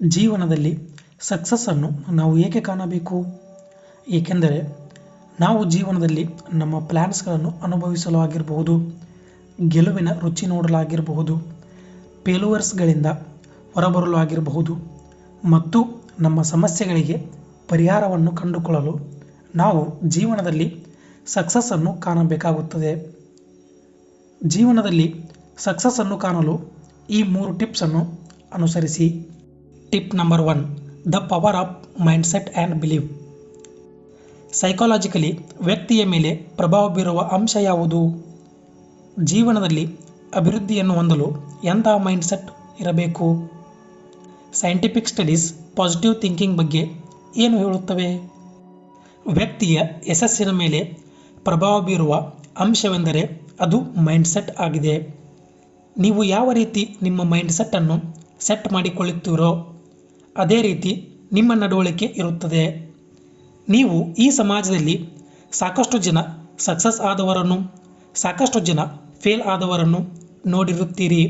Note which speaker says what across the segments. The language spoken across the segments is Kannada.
Speaker 1: ಜೀವನದಲ್ಲಿ ಸಕ್ಸಸ್ಸನ್ನು ನಾವು ಏಕೆ ಕಾಣಬೇಕು? ಏಕೆಂದರೆ ನಾವು ಜೀವನದಲ್ಲಿ ನಮ್ಮ ಪ್ಲ್ಯಾನ್ಸ್ಗಳನ್ನು ಅನುಭವಿಸಲು ಆಗಿರಬಹುದು, ಗೆಲುವಿನ ರುಚಿ ನೋಡಲಾಗಿರಬಹುದು ಪೇಲುವರ್ಸ್ಗಳಿಂದ ಹೊರಬರಲು ಆಗಿರಬಹುದು, ಮತ್ತು ನಮ್ಮ ಸಮಸ್ಯೆಗಳಿಗೆ ಪರಿಹಾರವನ್ನು ಕಂಡುಕೊಳ್ಳಲು ನಾವು ಜೀವನದಲ್ಲಿ ಸಕ್ಸಸ್ಸನ್ನು ಕಾಣಬೇಕಾಗುತ್ತದೆ. ಜೀವನದಲ್ಲಿ ಸಕ್ಸಸ್ಸನ್ನು ಕಾಣಲು ಈ ಮೂರು ಟಿಪ್ಸನ್ನು ಅನುಸರಿಸಿ. Tip number one the power of mindset and believe psychologically ವ್ಯಕ್ತಿಯ ಮೇಲೆ ಪ್ರಭಾವ ಬೀರುವ ಅಂಶ ಯಾವುದು? ಜೀವನದಲ್ಲಿ ಅಭಿವೃದ್ಧಿಯನ್ನು ಹೊಂದಲು ಎಂತಹ ಮೈಂಡ್ಸೆಟ್ ಇರಬೇಕು? ಸೈಂಟಿಫಿಕ್ ಸ್ಟಡೀಸ್ ಪಾಸಿಟಿವ್ ಥಿಂಕಿಂಗ್ ಬಗ್ಗೆ ಏನು ಹೇಳುತ್ತವೆ? ವ್ಯಕ್ತಿಯ ಯಶಸ್ಸಿನ ಮೇಲೆ ಪ್ರಭಾವ ಬೀರುವ ಅಂಶವೆಂದರೆ ಅದು ಮೈಂಡ್ಸೆಟ್ ಆಗಿದೆ. ನೀವು ಯಾವ ರೀತಿ ನಿಮ್ಮ ಮೈಂಡ್ಸೆಟ್ಟನ್ನು ಸೆಟ್ ಮಾಡಿಕೊಳ್ಳುತ್ತೀರೋ ಅದೇ ರೀತಿ ನಿಮ್ಮ ನಡವಳಿಕೆ ಇರುತ್ತದೆ. ನೀವು ಈ ಸಮಾಜದಲ್ಲಿ ಸಾಕಷ್ಟು ಜನ ಸಕ್ಸಸ್ ಆದವರನ್ನು, ಸಾಕಷ್ಟು ಜನ ಫೇಲ್ ಆದವರನ್ನು ನೋಡಿರುತ್ತೀರಿ.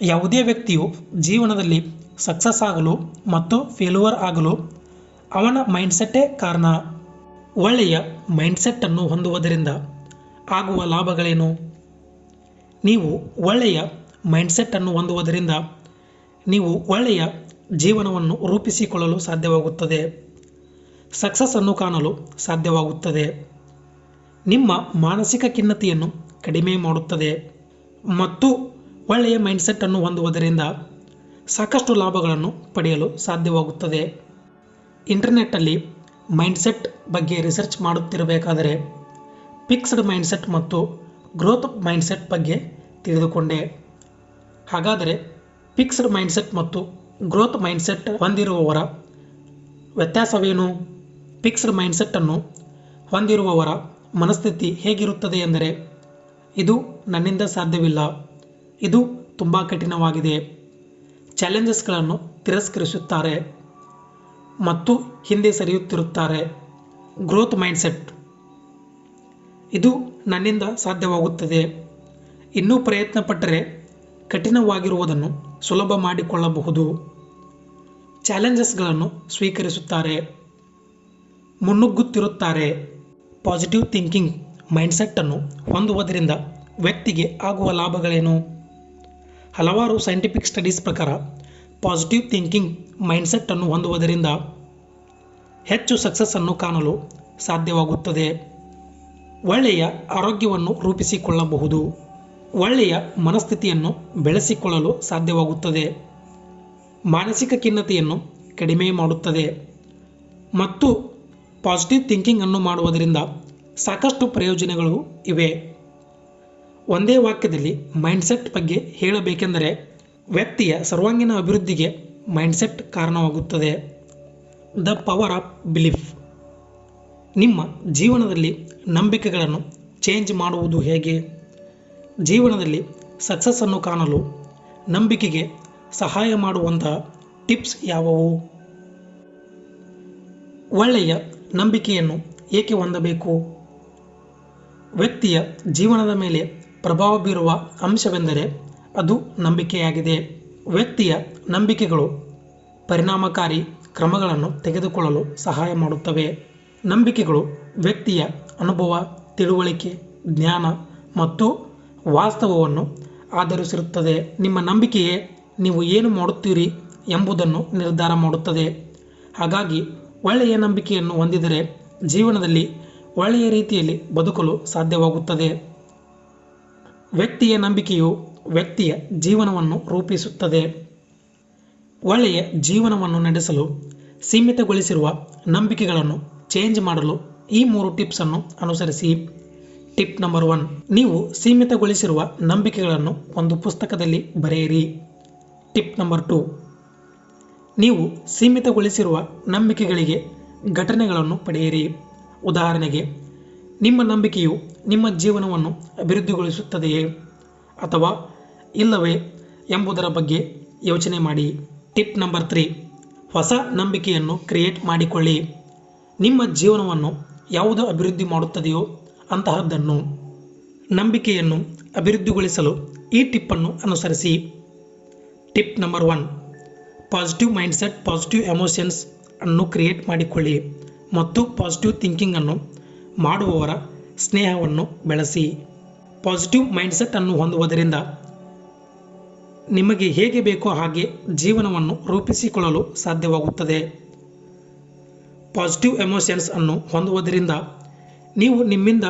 Speaker 1: ಯಾವುದೇ ವ್ಯಕ್ತಿಯು ಜೀವನದಲ್ಲಿ ಸಕ್ಸಸ್ ಆಗಲು ಮತ್ತು ಫೇಲುವರ್ ಆಗಲು ಅವನ ಮೈಂಡ್ಸೆಟ್ಟೇ ಕಾರಣ. ಒಳ್ಳೆಯ ಮೈಂಡ್ಸೆಟ್ಟನ್ನು ಹೊಂದುವುದರಿಂದ ಆಗುವ ಲಾಭಗಳೇನು? ನೀವು ಒಳ್ಳೆಯ ಮೈಂಡ್ಸೆಟ್ಟನ್ನು ಹೊಂದುವುದರಿಂದ ನೀವು ಒಳ್ಳೆಯ ಜೀವನವನ್ನು ರೂಪಿಸಿಕೊಳ್ಳಲು ಸಾಧ್ಯವಾಗುತ್ತದೆ. ಸಕ್ಸಸ್ಸನ್ನು ಕಾಣಲು ಸಾಧ್ಯವಾಗುತ್ತದೆ. ನಿಮ್ಮ ಮಾನಸಿಕ ಖಿನ್ನತೆಯನ್ನು ಕಡಿಮೆ ಮಾಡುತ್ತದೆ. ಮತ್ತು ಒಳ್ಳೆಯ ಮೈಂಡ್ಸೆಟ್ಟನ್ನು ಹೊಂದುವುದರಿಂದ ಸಾಕಷ್ಟು ಲಾಭಗಳನ್ನು ಪಡೆಯಲು ಸಾಧ್ಯವಾಗುತ್ತದೆ. ಇಂಟರ್ನೆಟ್ಟಲ್ಲಿ ಮೈಂಡ್ಸೆಟ್ ಬಗ್ಗೆ ರಿಸರ್ಚ್ ಮಾಡುತ್ತಿರಬೇಕಾದರೆ ಫಿಕ್ಸ್ಡ್ ಮೈಂಡ್ಸೆಟ್ ಮತ್ತು ಗ್ರೋತ್ ಮೈಂಡ್ಸೆಟ್ ಬಗ್ಗೆ ತಿಳಿದುಕೊಂಡೆ. ಹಾಗಾದರೆ ಫಿಕ್ಸ್ಡ್ ಮೈಂಡ್ಸೆಟ್ ಮತ್ತು ಗ್ರೋತ್ ಮೈಂಡ್ಸೆಟ್ ಹೊಂದಿರುವವರ ವ್ಯತ್ಯಾಸವೇನು? ಫಿಕ್ಸ್ಡ್ ಮೈಂಡ್ಸೆಟ್ಟನ್ನು ಹೊಂದಿರುವವರ ಮನಸ್ಥಿತಿ ಹೇಗಿರುತ್ತದೆ ಎಂದರೆ, ಇದು ನನ್ನಿಂದ ಸಾಧ್ಯವಿಲ್ಲ. ಇದು ತುಂಬ ಕಠಿಣವಾಗಿದೆ. ಚಾಲೆಂಜಸ್ಗಳನ್ನು ತಿರಸ್ಕರಿಸುತ್ತಾರೆ ಮತ್ತು ಹಿಂದೆ ಸರಿಯುತ್ತಿರುತ್ತಾರೆ. ಗ್ರೋತ್ ಮೈಂಡ್ಸೆಟ್ ಇದು ನನ್ನಿಂದ ಸಾಧ್ಯವಾಗುತ್ತದೆ. ಇನ್ನೂ ಪ್ರಯತ್ನಪಟ್ಟರೆ ಕಠಿಣವಾಗಿರುವುದನ್ನು ಸುಲಭ ಮಾಡಿಕೊಳ್ಳಬಹುದು. ಚಾಲೆಂಜಸ್ಗಳನ್ನು ಸ್ವೀಕರಿಸುತ್ತಾರೆ, ಮುನ್ನುಗ್ಗುತ್ತಿರುತ್ತಾರೆ. ಪಾಸಿಟಿವ್ ಥಿಂಕಿಂಗ್ ಮೈಂಡ್ಸೆಟ್ಟನ್ನು ಹೊಂದುವುದರಿಂದ ವ್ಯಕ್ತಿಗೆ ಆಗುವ ಲಾಭಗಳೇನು? ಹಲವಾರು ಸೈಂಟಿಫಿಕ್ ಸ್ಟಡೀಸ್ ಪ್ರಕಾರ ಪಾಸಿಟಿವ್ ಥಿಂಕಿಂಗ್ ಮೈಂಡ್ಸೆಟ್ಟನ್ನು ಹೊಂದುವುದರಿಂದ ಹೆಚ್ಚು ಸಕ್ಸಸ್ಸನ್ನು ಕಾಣಲು ಸಾಧ್ಯವಾಗುತ್ತದೆ. ಒಳ್ಳೆಯ ಆರೋಗ್ಯವನ್ನು ರೂಪಿಸಿಕೊಳ್ಳಬಹುದು. ಒಳ್ಳೆಯ ಮನಸ್ಥಿತಿಯನ್ನು ಬೆಳೆಸಿಕೊಳ್ಳಲು ಸಾಧ್ಯವಾಗುತ್ತದೆ. ಮಾನಸಿಕ ಖಿನ್ನತೆಯನ್ನು ಕಡಿಮೆ ಮಾಡುತ್ತದೆ ಮತ್ತು ಪಾಸಿಟಿವ್ ಥಿಂಕಿಂಗ್ ಅನ್ನು ಮಾಡುವುದರಿಂದ ಸಾಕಷ್ಟು ಪ್ರಯೋಜನಗಳು ಇವೆ. ಒಂದೇ ವಾಕ್ಯದಲ್ಲಿ ಮೈಂಡ್ಸೆಟ್ ಬಗ್ಗೆ ಹೇಳಬೇಕೆಂದರೆ ವ್ಯಕ್ತಿಯ ಸರ್ವಾಂಗೀಣ ಅಭಿವೃದ್ಧಿಗೆ ಮೈಂಡ್ಸೆಟ್ ಕಾರಣವಾಗುತ್ತದೆ. ದ ಪವರ್ ಆಫ್ ಬಿಲೀಫ್ ನಿಮ್ಮ ಜೀವನದಲ್ಲಿ ನಂಬಿಕೆಗಳನ್ನು ಚೇಂಜ್ ಮಾಡುವುದು ಹೇಗೆ? ಜೀವನದಲ್ಲಿ ಸಕ್ಸಸ್ಸನ್ನು ಕಾಣಲು ನಂಬಿಕೆಗೆ ಸಹಾಯ ಮಾಡುವಂತಹ ಟಿಪ್ಸ್ ಯಾವುವು? ಒಳ್ಳೆಯ ನಂಬಿಕೆಯನ್ನು ಏಕೆ ಹೊಂದಬೇಕು? ವ್ಯಕ್ತಿಯ ಜೀವನದ ಮೇಲೆ ಪ್ರಭಾವ ಬೀರುವ ಅಂಶವೆಂದರೆ ಅದು ನಂಬಿಕೆಯಾಗಿದೆ. ವ್ಯಕ್ತಿಯ ನಂಬಿಕೆಗಳು ಪರಿಣಾಮಕಾರಿ ಕ್ರಮಗಳನ್ನು ತೆಗೆದುಕೊಳ್ಳಲು ಸಹಾಯ ಮಾಡುತ್ತವೆ. ನಂಬಿಕೆಗಳು ವ್ಯಕ್ತಿಯ ಅನುಭವ, ತಿಳುವಳಿಕೆ, ಜ್ಞಾನ ಮತ್ತು ವಾಸ್ತವವನ್ನು ಆಧರಿಸಿರುತ್ತದೆ. ನಿಮ್ಮ ನಂಬಿಕೆಯೇ ನೀವು ಏನು ಮಾಡುತ್ತೀರಿ ಎಂಬುದನ್ನು ನಿರ್ಧಾರ ಮಾಡುತ್ತದೆ. ಹಾಗಾಗಿ ಒಳ್ಳೆಯ ನಂಬಿಕೆಯನ್ನು ಹೊಂದಿದರೆ ಜೀವನದಲ್ಲಿ ಒಳ್ಳೆಯ ರೀತಿಯಲ್ಲಿ ಬದುಕಲು ಸಾಧ್ಯವಾಗುತ್ತದೆ. ವ್ಯಕ್ತಿಯ ನಂಬಿಕೆಯು ವ್ಯಕ್ತಿಯ ಜೀವನವನ್ನು ರೂಪಿಸುತ್ತದೆ. ಒಳ್ಳೆಯ ಜೀವನವನ್ನು ನಡೆಸಲು ಸೀಮಿತಗೊಳಿಸಿರುವ ನಂಬಿಕೆಗಳನ್ನು ಚೇಂಜ್ ಮಾಡಲು ಈ ಮೂರು ಟಿಪ್ಸನ್ನು ಅನುಸರಿಸಿ. ಟಿಪ್ ನಂಬರ್ ಒನ್, ನೀವು ಸೀಮಿತಗೊಳಿಸಿರುವ ನಂಬಿಕೆಗಳನ್ನು ಒಂದು ಪುಸ್ತಕದಲ್ಲಿ ಬರೆಯಿರಿ. Tip number two. ನೀವು ಸೀಮಿತಗೊಳಿಸಿರುವ ನಂಬಿಕೆಗಳಿಗೆ ಘಟನೆಗಳನ್ನು ಪಡೆಯಿರಿ. ಉದಾಹರಣೆಗೆ, ನಿಮ್ಮ ನಂಬಿಕೆಯು ನಿಮ್ಮ ಜೀವನವನ್ನು ಅಭಿವೃದ್ಧಿಗೊಳಿಸುತ್ತದೆಯೇ? ಅಥವಾ, ಇಲ್ಲವೇ ಎಂಬುದರ ಬಗ್ಗೆ ಯೋಚನೆ ಮಾಡಿ. Tip number three. ಹೊಸ ನಂಬಿಕೆಯನ್ನು ಕ್ರಿಯೇಟ್ ಮಾಡಿಕೊಳ್ಳಿ. ನಿಮ್ಮ ಜೀವನವನ್ನು ಯಾವುದು ಅಭಿವೃದ್ಧಿ ಮಾಡುತ್ತದೆಯೋ ಅಂತಹದ್ದನ್ನು. ನಂಬಿಕೆಯನ್ನು ಅಭಿವೃದ್ಧಿಗೊಳಿಸಲು ಈ ಟಿಪ್ಪನ್ನು ಅನುಸರಿಸಿ. Tip number one positive mindset positive emotions ಅನ್ನು ಕ್ರಿಯೇಟ್ ಮಾಡಿಕೊಳ್ಳಿ. ಮತ್ತು ಪಾಸಿಟಿವ್ ಥಿಂಕಿಂಗನ್ನು ಮಾಡುವವರ ಸ್ನೇಹವನ್ನು ಬೆಳೆಸಿ. ಪಾಸಿಟಿವ್ ಮೈಂಡ್ಸೆಟ್ ಅನ್ನು ಹೊಂದುವುದರಿಂದ ನಿಮಗೆ ಹೇಗೆ ಬೇಕೋ ಹಾಗೆ ಜೀವನವನ್ನು ರೂಪಿಸಿಕೊಳ್ಳಲು ಸಾಧ್ಯವಾಗುತ್ತದೆ. ಪಾಸಿಟಿವ್ ಎಮೋಷನ್ಸ್ ಅನ್ನು ಹೊಂದುವುದರಿಂದ ನೀವು ನಿಮ್ಮಿಂದ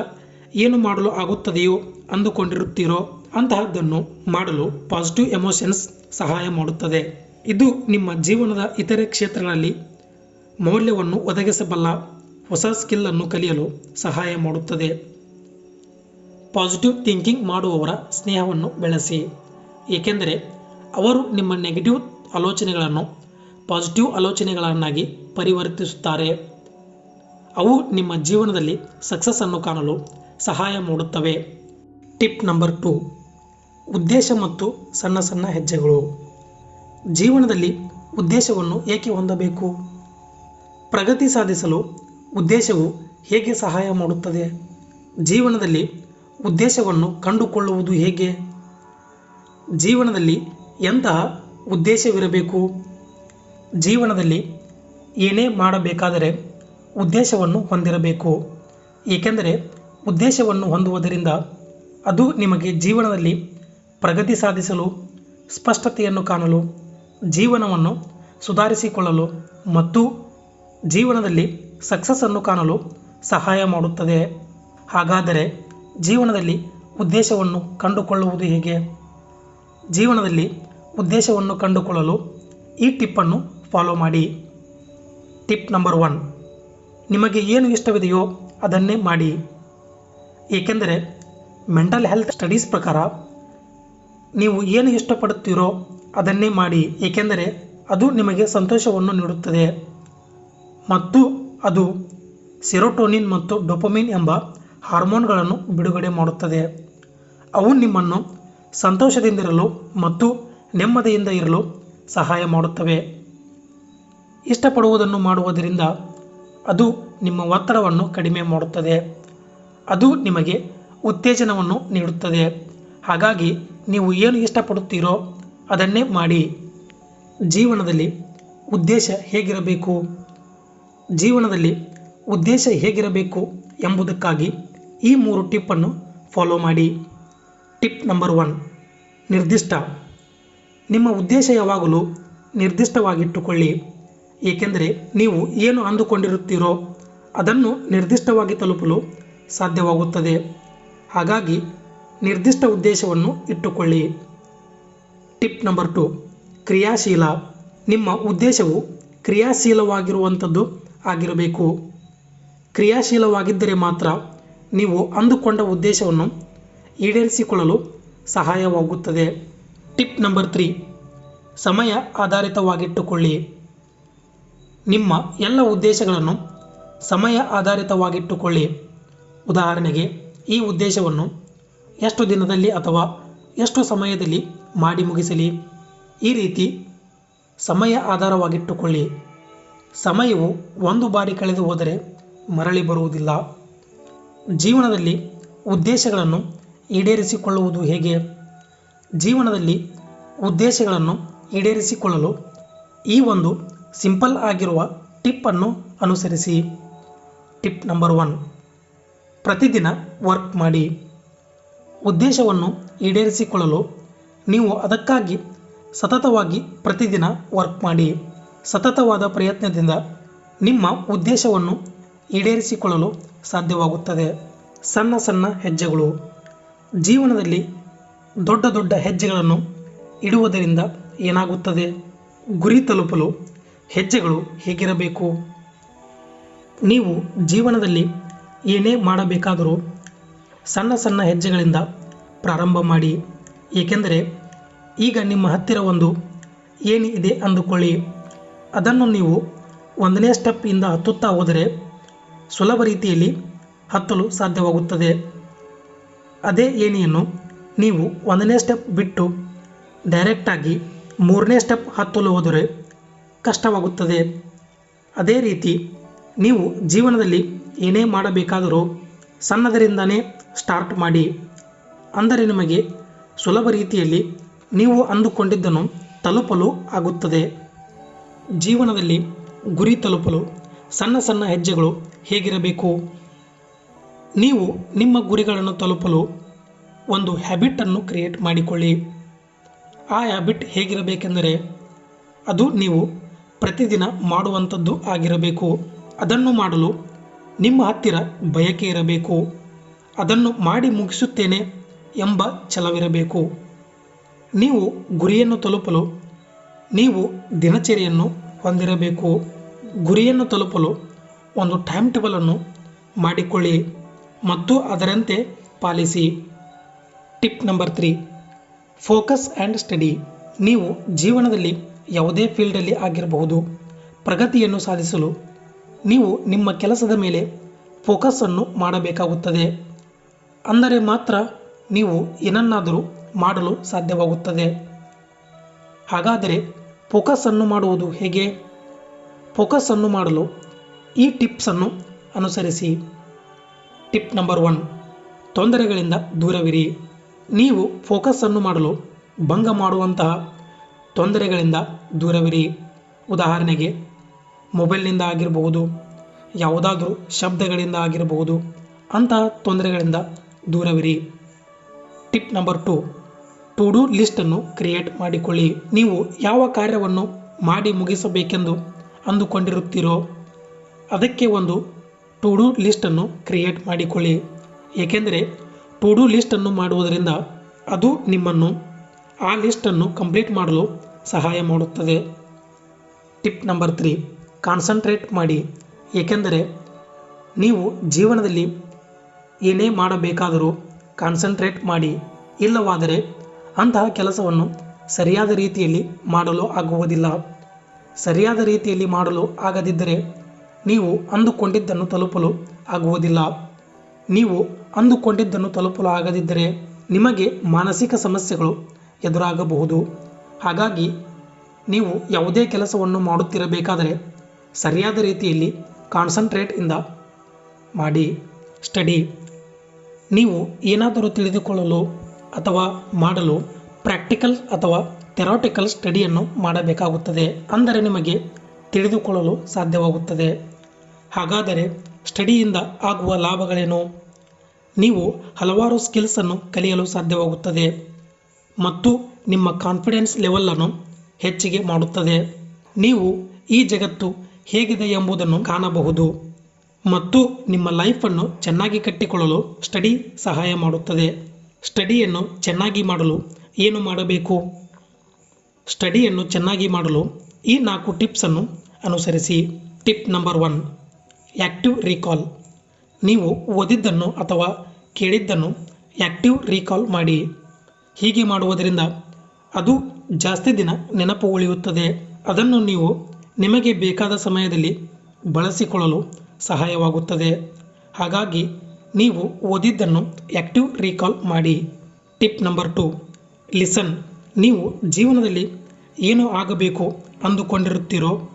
Speaker 1: ಏನು ಮಾಡಲು ಆಗುತ್ತದೆಯೋ ಅಂದುಕೊಂಡಿರುತ್ತೀರೋ ಅಂತಹದ್ದನ್ನು ಮಾಡಲು ಪಾಸಿಟಿವ್ ಎಮೋಷನ್ಸ್ ಸಹಾಯ ಮಾಡುತ್ತದೆ. ಇದು ನಿಮ್ಮ ಜೀವನದ ಇತರೆ ಕ್ಷೇತ್ರಗಳಲ್ಲಿ ಮೌಲ್ಯವನ್ನು ಒದಗಿಸಬಲ್ಲ ಹೊಸ ಸ್ಕಿಲ್ಲನ್ನು ಕಲಿಯಲು ಸಹಾಯ ಮಾಡುತ್ತದೆ. ಪಾಸಿಟಿವ್ ಥಿಂಕಿಂಗ್ ಮಾಡುವವರ ಸ್ನೇಹವನ್ನು ಬೆಳೆಸಿ. ಏಕೆಂದರೆ ಅವರು ನಿಮ್ಮ ನೆಗೆಟಿವ್ ಆಲೋಚನೆಗಳನ್ನು ಪಾಸಿಟಿವ್ ಆಲೋಚನೆಗಳನ್ನಾಗಿ ಪರಿವರ್ತಿಸುತ್ತಾರೆ. ಅವು ನಿಮ್ಮ ಜೀವನದಲ್ಲಿ ಸಕ್ಸಸ್ಸನ್ನು ಕಾಣಲು ಸಹಾಯ ಮಾಡುತ್ತವೆ. ಟಿಪ್ ನಂಬರ್ ಟು ಉದ್ದೇಶ ಮತ್ತು ಸಣ್ಣ ಸಣ್ಣ ಹೆಜ್ಜೆಗಳು. ಜೀವನದಲ್ಲಿ ಉದ್ದೇಶವನ್ನು ಏಕೆ ಹೊಂದಬೇಕು? ಪ್ರಗತಿ ಸಾಧಿಸಲು ಉದ್ದೇಶವು ಹೇಗೆ ಸಹಾಯ ಮಾಡುತ್ತದೆ? ಜೀವನದಲ್ಲಿ ಉದ್ದೇಶವನ್ನು ಕಂಡುಕೊಳ್ಳುವುದು ಹೇಗೆ? ಜೀವನದಲ್ಲಿ ಎಂತಹ ಉದ್ದೇಶವಿರಬೇಕು? ಜೀವನದಲ್ಲಿ ಏನೇ ಮಾಡಬೇಕಾದರೆ ಉದ್ದೇಶವನ್ನು ಹೊಂದಿರಬೇಕು. ಏಕೆಂದರೆ ಉದ್ದೇಶವನ್ನು ಹೊಂದುವುದರಿಂದ ಅದು ನಿಮಗೆ ಜೀವನದಲ್ಲಿ ಪ್ರಗತಿ ಸಾಧಿಸಲು, ಸ್ಪಷ್ಟತೆಯನ್ನು ಕಾಣಲು, ಜೀವನವನ್ನು ಸುಧಾರಿಸಿಕೊಳ್ಳಲು ಮತ್ತು ಜೀವನದಲ್ಲಿ ಸಕ್ಸಸ್ಸನ್ನು ಕಾಣಲು ಸಹಾಯ ಮಾಡುತ್ತದೆ. ಹಾಗಾದರೆ ಜೀವನದಲ್ಲಿ ಉದ್ದೇಶವನ್ನು ಕಂಡುಕೊಳ್ಳುವುದು ಹೇಗೆ? ಜೀವನದಲ್ಲಿ ಉದ್ದೇಶವನ್ನು ಕಂಡುಕೊಳ್ಳಲು ಈ ಟಿಪ್ಪನ್ನು ಫಾಲೋ ಮಾಡಿ. ಟಿಪ್ ನಂಬರ್ ಒನ್, ನಿಮಗೆ ಏನು ಇಷ್ಟವಿದೆಯೋ ಅದನ್ನೇ ಮಾಡಿ. ಏಕೆಂದರೆ ಮೆಂಟಲ್ ಹೆಲ್ತ್ ಸ್ಟಡೀಸ್ ಪ್ರಕಾರ ನೀವು ಏನು ಇಷ್ಟಪಡುತ್ತೀರೋ ಅದನ್ನೇ ಮಾಡಿ, ಏಕೆಂದರೆ ಅದು ನಿಮಗೆ ಸಂತೋಷವನ್ನು ನೀಡುತ್ತದೆ. ಮತ್ತು ಅದು ಸಿರೋಟೋನಿನ್ ಮತ್ತು ಡೊಪೊಮಿನ್ ಎಂಬ ಹಾರ್ಮೋನ್ಗಳನ್ನು ಬಿಡುಗಡೆ ಮಾಡುತ್ತದೆ. ಅವು ನಿಮ್ಮನ್ನು ಸಂತೋಷದಿಂದಿರಲು ಮತ್ತು ನೆಮ್ಮದಿಯಿಂದ ಇರಲು ಸಹಾಯ ಮಾಡುತ್ತವೆ. ಇಷ್ಟಪಡುವುದನ್ನು ಮಾಡುವುದರಿಂದ ಅದು ನಿಮ್ಮ ಒತ್ತಡವನ್ನು ಕಡಿಮೆ ಮಾಡುತ್ತದೆ. ಅದು ನಿಮಗೆ ಉತ್ತೇಜನವನ್ನು ನೀಡುತ್ತದೆ. ಹಾಗಾಗಿ ನೀವು ಏನು ಇಷ್ಟಪಡುತ್ತೀರೋ ಅದನ್ನೇ ಮಾಡಿ. ಜೀವನದಲ್ಲಿ ಉದ್ದೇಶ ಹೇಗಿರಬೇಕು? ಜೀವನದಲ್ಲಿ ಉದ್ದೇಶ ಹೇಗಿರಬೇಕು ಎಂಬುದಕ್ಕಾಗಿ ಈ ಮೂರು ಟಿಪ್ಪನ್ನು ಫಾಲೋ ಮಾಡಿ. ಟಿಪ್ ನಂಬರ್ ಒನ್, ನಿರ್ದಿಷ್ಟ. ನಿಮ್ಮ ಉದ್ದೇಶ ಯಾವಾಗಲೂ ನಿರ್ದಿಷ್ಟವಾಗಿಟ್ಟುಕೊಳ್ಳಿ. ಏಕೆಂದರೆ ನೀವು ಏನು ಅಂದುಕೊಂಡಿರುತ್ತೀರೋ ಅದನ್ನು ನಿರ್ದಿಷ್ಟವಾಗಿ ತಲುಪಲು ಸಾಧ್ಯವಾಗುತ್ತದೆ. ಹಾಗಾಗಿ ನಿರ್ದಿಷ್ಟ ಉದ್ದೇಶವನ್ನು ಇಟ್ಟುಕೊಳ್ಳಿ. ಟಿಪ್ ನಂಬರ್ ಟು, ಕ್ರಿಯಾಶೀಲ. ನಿಮ್ಮ ಉದ್ದೇಶವು ಕ್ರಿಯಾಶೀಲವಾಗಿರುವಂಥದ್ದು ಆಗಿರಬೇಕು. ಕ್ರಿಯಾಶೀಲವಾಗಿದ್ದರೆ ಮಾತ್ರ ನೀವು ಅಂದುಕೊಂಡ ಉದ್ದೇಶವನ್ನು ಈಡೇರಿಸಿಕೊಳ್ಳಲು ಸಹಾಯವಾಗುತ್ತದೆ. ಟಿಪ್ ನಂಬರ್ ತ್ರೀ, ಸಮಯ ಆಧಾರಿತವಾಗಿಟ್ಟುಕೊಳ್ಳಿ. ನಿಮ್ಮ ಎಲ್ಲ ಉದ್ದೇಶಗಳನ್ನು ಸಮಯ ಆಧಾರಿತವಾಗಿಟ್ಟುಕೊಳ್ಳಿ. ಉದಾಹರಣೆಗೆ, ಈ ಉದ್ದೇಶವನ್ನು ಎಷ್ಟು ದಿನದಲ್ಲಿ ಅಥವಾ ಎಷ್ಟು ಸಮಯದಲ್ಲಿ ಮಾಡಿ ಮುಗಿಸಲಿ? ಈ ರೀತಿ ಸಮಯ ಆಧಾರವಾಗಿಟ್ಟುಕೊಳ್ಳಿ. ಸಮಯವು ಒಂದು ಬಾರಿ ಕಳೆದು ಹೋದರೆ ಮರಳಿ ಬರುವುದಿಲ್ಲ. ಜೀವನದಲ್ಲಿ ಉದ್ದೇಶಗಳನ್ನು ಈಡೇರಿಸಿಕೊಳ್ಳುವುದು ಹೇಗೆ? ಜೀವನದಲ್ಲಿ ಉದ್ದೇಶಗಳನ್ನು ಈಡೇರಿಸಿಕೊಳ್ಳಲು ಈ ಒಂದು ಸಿಂಪಲ್ ಆಗಿರುವ ಟಿಪ್ಪನ್ನು ಅನುಸರಿಸಿ. Tip number one. ಪ್ರತಿದಿನ ವರ್ಕ್ ಮಾಡಿ. ಉದ್ದೇಶವನ್ನು ಈಡೇರಿಸಿಕೊಳ್ಳಲು ನೀವು ಅದಕ್ಕಾಗಿ ಸತತವಾಗಿ ಪ್ರತಿದಿನ ವರ್ಕ್ ಮಾಡಿ. ಸತತವಾದ ಪ್ರಯತ್ನದಿಂದ ನಿಮ್ಮ ಉದ್ದೇಶವನ್ನು ಈಡೇರಿಸಿಕೊಳ್ಳಲು ಸಾಧ್ಯವಾಗುತ್ತದೆ. ಸಣ್ಣ ಸಣ್ಣ ಹೆಜ್ಜೆಗಳು. ಜೀವನದಲ್ಲಿ ದೊಡ್ಡ ದೊಡ್ಡ ಹೆಜ್ಜೆಗಳನ್ನು ಇಡುವುದರಿಂದ ಏನಾಗುತ್ತದೆ? ಗುರಿ ತಲುಪಲು ಹೆಜ್ಜೆಗಳು ಹೇಗಿರಬೇಕು? ನೀವು ಜೀವನದಲ್ಲಿ ಏನೇ ಮಾಡಬೇಕಾದರೂ ಸಣ್ಣ ಸಣ್ಣ ಹೆಜ್ಜೆಗಳಿಂದ ಪ್ರಾರಂಭ ಮಾಡಿ. ಏಕೆಂದರೆ ಈಗ ನಿಮ್ಮ ಹತ್ತಿರ ಒಂದು ಏನು ಇದೆ ಅಂದುಕೊಳ್ಳಿ. ಅದನ್ನು ನೀವು ಒಂದನೇ ಸ್ಟೆಪ್ಪಿಂದ ಹತ್ತುತ್ತಾ ಹೋದರೆ ಸುಲಭ ರೀತಿಯಲ್ಲಿ ಹತ್ತಲು ಸಾಧ್ಯವಾಗುತ್ತದೆ. ಅದೇ ಏಣಿಯನ್ನು ನೀವು ಒಂದನೇ ಸ್ಟೆಪ್ ಬಿಟ್ಟು ಡೈರೆಕ್ಟಾಗಿ ಮೂರನೇ ಸ್ಟೆಪ್ ಹತ್ತಲು ಹೋದರೆ ಕಷ್ಟವಾಗುತ್ತದೆ. ಅದೇ ರೀತಿ ನೀವು ಜೀವನದಲ್ಲಿ ಏನೇ ಮಾಡಬೇಕಾದರೂ ಸಣ್ಣದರಿಂದನೇ ಸ್ಟಾರ್ಟ್ ಮಾಡಿ. ಅಂದರೆ ನಿಮಗೆ ಸುಲಭ ರೀತಿಯಲ್ಲಿ ನೀವು ಅಂದುಕೊಂಡಿದ್ದನ್ನು ತಲುಪಲು ಆಗುತ್ತದೆ. ಜೀವನದಲ್ಲಿ ಗುರಿ ತಲುಪಲು ಸಣ್ಣ ಸಣ್ಣ ಹೆಜ್ಜೆಗಳು ಹೇಗಿರಬೇಕು? ನೀವು ನಿಮ್ಮ ಗುರಿಗಳನ್ನು ತಲುಪಲು ಒಂದು ಹ್ಯಾಬಿಟನ್ನು ಕ್ರಿಯೇಟ್ ಮಾಡಿಕೊಳ್ಳಿ. ಆ ಹ್ಯಾಬಿಟ್ ಹೇಗಿರಬೇಕೆಂದರೆ ಅದು ನೀವು ಪ್ರತಿದಿನ ಮಾಡುವಂಥದ್ದು ಆಗಿರಬೇಕು. ಅದನ್ನು ಮಾಡಲು ನಿಮ್ಮ ಹತ್ತಿರ ಬಯಕೆ ಇರಬೇಕು. ಅದನ್ನು ಮಾಡಿ ಮುಗಿಸುತ್ತೇನೆ ಎಂಬ ಛಲವಿರಬೇಕು. ನೀವು ಗುರಿಯನ್ನು ತಲುಪಲು ನೀವು ದಿನಚರಿಯನ್ನು ಹೊಂದಿರಬೇಕು. ಗುರಿಯನ್ನು ತಲುಪಲು ಒಂದು ಟೈಮ್ ಟೇಬಲನ್ನು ಮಾಡಿಕೊಳ್ಳಿ ಮತ್ತು ಅದರಂತೆ policy. Tip number three. Focus and study. ನೀವು ಜೀವನದಲ್ಲಿ ಯಾವುದೇ ಫೀಲ್ಡಲ್ಲಿ ಆಗಿರಬಹುದು. ಪ್ರಗತಿಯನ್ನು ಸಾಧಿಸಲು ನೀವು ನಿಮ್ಮ ಕೆಲಸದ ಮೇಲೆ ಫೋಕಸ್ಸನ್ನು ಮಾಡಬೇಕಾಗುತ್ತದೆ. ಅಂದರೆ ಮಾತ್ರ ನೀವು ಏನನ್ನಾದರೂ ಮಾಡಲು ಸಾಧ್ಯವಾಗುತ್ತದೆ. ಹಾಗಾದರೆ ಫೋಕಸ್ಸನ್ನು ಮಾಡುವುದು ಹೇಗೆ? ಫೋಕಸ್ಸನ್ನು ಮಾಡಲು ಈ ಟಿಪ್ಸನ್ನು ಅನುಸರಿಸಿ. ಟಿಪ್ ನಂಬರ್ ಒನ್ ತೊಂದರೆಗಳಿಂದ ದೂರವಿರಿ. ನೀವು ಫೋಕಸ್ಸನ್ನು ಮಾಡಲು ಭಂಗ ಮಾಡುವಂತಹ ತೊಂದರೆಗಳಿಂದ ದೂರವಿರಿ. ಉದಾಹರಣೆಗೆ ಮೊಬೈಲ್ನಿಂದ ಆಗಿರಬಹುದು, ಯಾವುದಾದರೂ ಶಬ್ದಗಳಿಂದ ಆಗಿರಬಹುದು, ಅಂತಹ ತೊಂದರೆಗಳಿಂದ ದೂರವಿರಿ. Tip number two to do ಲಿಸ್ಟನ್ನು create ಮಾಡಿಕೊಳ್ಳಿ. ನೀವು ಯಾವ ಕಾರ್ಯವನ್ನು ಮಾಡಿ ಮುಗಿಸಬೇಕೆಂದು ಅಂದುಕೊಂಡಿರುತ್ತೀರೋ, ಅದಕ್ಕೆ ಒಂದು ಟು ಡೂ ಲಿಸ್ಟನ್ನು ಕ್ರಿಯೇಟ್ ಮಾಡಿಕೊಳ್ಳಿ. ಏಕೆಂದರೆ ಟು ಡೂ ಲಿಸ್ಟನ್ನು ಮಾಡುವುದರಿಂದ ಅದು ನಿಮ್ಮನ್ನು, ಆ ಲಿಸ್ಟನ್ನು ಕಂಪ್ಲೀಟ್ ಮಾಡಲು ಸಹಾಯ ಮಾಡುತ್ತದೆ. ಟಿಪ್ ನಂಬರ್ ತ್ರೀ ಕಾನ್ಸಂಟ್ರೇಟ್ ಮಾಡಿ. ಏಕೆಂದರೆ ನೀವು ಜೀವನದಲ್ಲಿ ಏನೇ ಮಾಡಬೇಕಾದರೂ ಕಾನ್ಸಂಟ್ರೇಟ್ ಮಾಡಿ. ಇಲ್ಲವಾದರೆ ಅಂತಹ ಕೆಲಸವನ್ನು ಸರಿಯಾದ ರೀತಿಯಲ್ಲಿ ಮಾಡಲು ಆಗುವುದಿಲ್ಲ. ಸರಿಯಾದ ರೀತಿಯಲ್ಲಿ ಮಾಡಲು ಆಗದಿದ್ದರೆ ನೀವು ಅಂದುಕೊಂಡಿದ್ದನ್ನು ತಲುಪಲು ಆಗುವುದಿಲ್ಲ. ನೀವು ಅಂದುಕೊಂಡಿದ್ದನ್ನು ತಲುಪಲು ಆಗದಿದ್ದರೆ ನಿಮಗೆ ಮಾನಸಿಕ ಸಮಸ್ಯೆಗಳು ಎದುರಾಗಬಹುದು. ಹಾಗಾಗಿ ನೀವು ಯಾವುದೇ ಕೆಲಸವನ್ನು ಮಾಡುತ್ತಿರಬೇಕಾದರೆ ಸರಿಯಾದ ರೀತಿಯಲ್ಲಿ ಕಾನ್ಸಂಟ್ರೇಟಿಂದ ಮಾಡಿ ಸ್ಟಡಿ ನೀವು ಏನಾದರೂ ತಿಳಿದುಕೊಳ್ಳಲು ಅಥವಾ ಮಾಡಲು ಪ್ರಾಕ್ಟಿಕಲ್ ಅಥವಾ ಥೆರಾಟಿಕಲ್ ಸ್ಟಡಿಯನ್ನು ಮಾಡಬೇಕಾಗುತ್ತದೆ. ಅಂದರೆ ನಿಮಗೆ ತಿಳಿದುಕೊಳ್ಳಲು ಸಾಧ್ಯವಾಗುತ್ತದೆ. ಹಾಗಾದರೆ ಸ್ಟಡಿಯಿಂದ ಆಗುವ ಲಾಭಗಳೇನು? ನೀವು ಹಲವಾರು ಸ್ಕಿಲ್ಸನ್ನು ಕಲಿಯಲು ಸಾಧ್ಯವಾಗುತ್ತದೆ ಮತ್ತು ನಿಮ್ಮ ಕಾನ್ಫಿಡೆನ್ಸ್ ಲೆವೆಲನ್ನು ಹೆಚ್ಚಿಗೆ ಮಾಡುತ್ತದೆ. ನೀವು ಈ ಜಗತ್ತು ಹೇಗಿದೆ ಎಂಬುದನ್ನು ಕಾಣಬಹುದು. ಮತ್ತು ನಿಮ್ಮ ಲೈಫನ್ನು ಚೆನ್ನಾಗಿ ಕಟ್ಟಿಕೊಳ್ಳಲು ಸ್ಟಡಿ ಸಹಾಯ ಮಾಡುತ್ತದೆ. ಸ್ಟಡಿಯನ್ನು ಚೆನ್ನಾಗಿ ಮಾಡಲು ಏನು ಮಾಡಬೇಕು? ಸ್ಟಡಿಯನ್ನು ಚೆನ್ನಾಗಿ ಮಾಡಲು ಈ ನಾಲ್ಕು ಟಿಪ್ಸನ್ನು ಅನುಸರಿಸಿ. Tip number one active recall ನೀವು ಓದಿದ್ದನ್ನು ಅಥವಾ ಕೇಳಿದ್ದನ್ನು ಆ್ಯಕ್ಟಿವ್ ರೀಕಾಲ್ ಮಾಡಿ. ಹೀಗೆ ಮಾಡುವುದರಿಂದ ಅದು ಜಾಸ್ತಿ ದಿನ ನೆನಪು ಉಳಿಯುತ್ತದೆ. ಅದನ್ನು ನೀವು ನಿಮಗೆ ಬೇಕಾದ ಸಮಯದಲ್ಲಿ ಬಳಸಿಕೊಳ್ಳಲು ಸಹಾಯವಾಗುತ್ತದೆ. ಹಾಗಾಗಿ ನೀವು ಓದಿದ್ದನ್ನು ಆ್ಯಕ್ಟಿವ್ ರೀಕಾಲ್ ಮಾಡಿ. Tip number two, listen. ನೀವು ಜೀವನದಲ್ಲಿ ಏನು ಆಗಬೇಕು ಅಂದುಕೊಂಡಿರುತ್ತೀರೋ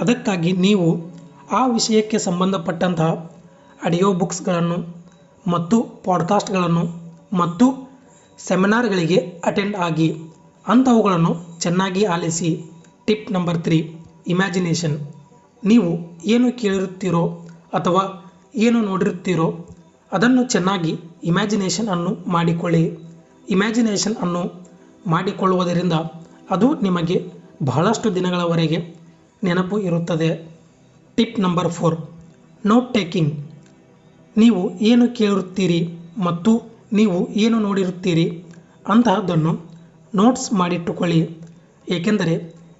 Speaker 1: ಅದಕ್ಕಾಗಿ ನೀವು ಆ ವಿಷಯಕ್ಕೆ ಸಂಬಂಧಪಟ್ಟಂತಹ ಆಡಿಯೋ ಬುಕ್ಸ್ಗಳನ್ನು ಮತ್ತು ಪಾಡ್ಕಾಸ್ಟ್ಗಳನ್ನು ಮತ್ತು ಸೆಮಿನಾರ್ಗಳಿಗೆ ಅಟೆಂಡ್ ಆಗಿ. ಅಂಥವುಗಳನ್ನು ಚೆನ್ನಾಗಿ ಆಲಿಸಿ. ಟಿಪ್ ನಂಬರ್ ತ್ರೀ ಇಮ್ಯಾಜಿನೇಷನ್ ನೀವು ಏನು ಕೇಳಿರುತ್ತೀರೋ ಅಥವಾ ಏನು ನೋಡಿರುತ್ತೀರೋ ಅದನ್ನು ಚೆನ್ನಾಗಿ ಇಮ್ಯಾಜಿನೇಷನ್ ಅನ್ನು ಮಾಡಿಕೊಳ್ಳಿ. ಇಮ್ಯಾಜಿನೇಷನ್ ಅನ್ನು ಮಾಡಿಕೊಳ್ಳುವುದರಿಂದ ಅದು ನಿಮಗೆ ಬಹಳಷ್ಟು ದಿನಗಳವರೆಗೆ ನೆನಪು ಇರುತ್ತದೆ. Tip number four note taking ನೀವು ಏನು ಕೇಳಿರುತ್ತೀರಿ ಮತ್ತು ನೀವು ಏನು ನೋಡಿರುತ್ತೀರಿ ಅಂತಹದ್ದನ್ನು ನೋಟ್ಸ್ ಮಾಡಿಟ್ಟುಕೊಳ್ಳಿ. ಏಕೆಂದರೆ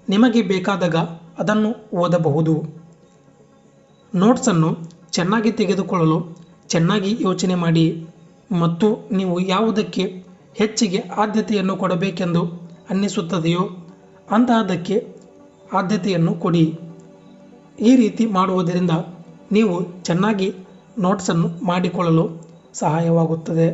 Speaker 1: ನಿಮಗೆ ಬೇಕಾದಾಗ ಅದನ್ನು ಓದಬಹುದು. ನೋಟ್ಸನ್ನು ಚೆನ್ನಾಗಿ ತೆಗೆದುಕೊಳ್ಳಲು ಚೆನ್ನಾಗಿ ಯೋಚನೆ ಮಾಡಿ ಮತ್ತು ನೀವು ಯಾವುದಕ್ಕೆ ಹೆಚ್ಚಿಗೆ ಆದ್ಯತೆಯನ್ನು ಕೊಡಬೇಕೆಂದು ಅನ್ನಿಸುತ್ತದೆಯೋ ಅಂತಹದಕ್ಕೆ ಆದ್ಯತೆಯನ್ನು ಕೊಡಿ. ಈ ರೀತಿ ಮಾಡುವುದರಿಂದ ನೀವು ಚೆನ್ನಾಗಿ ನೋಟ್ಸನ್ನು ಮಾಡಿಕೊಳ್ಳಲು ಸಹಾಯವಾಗುತ್ತದೆ.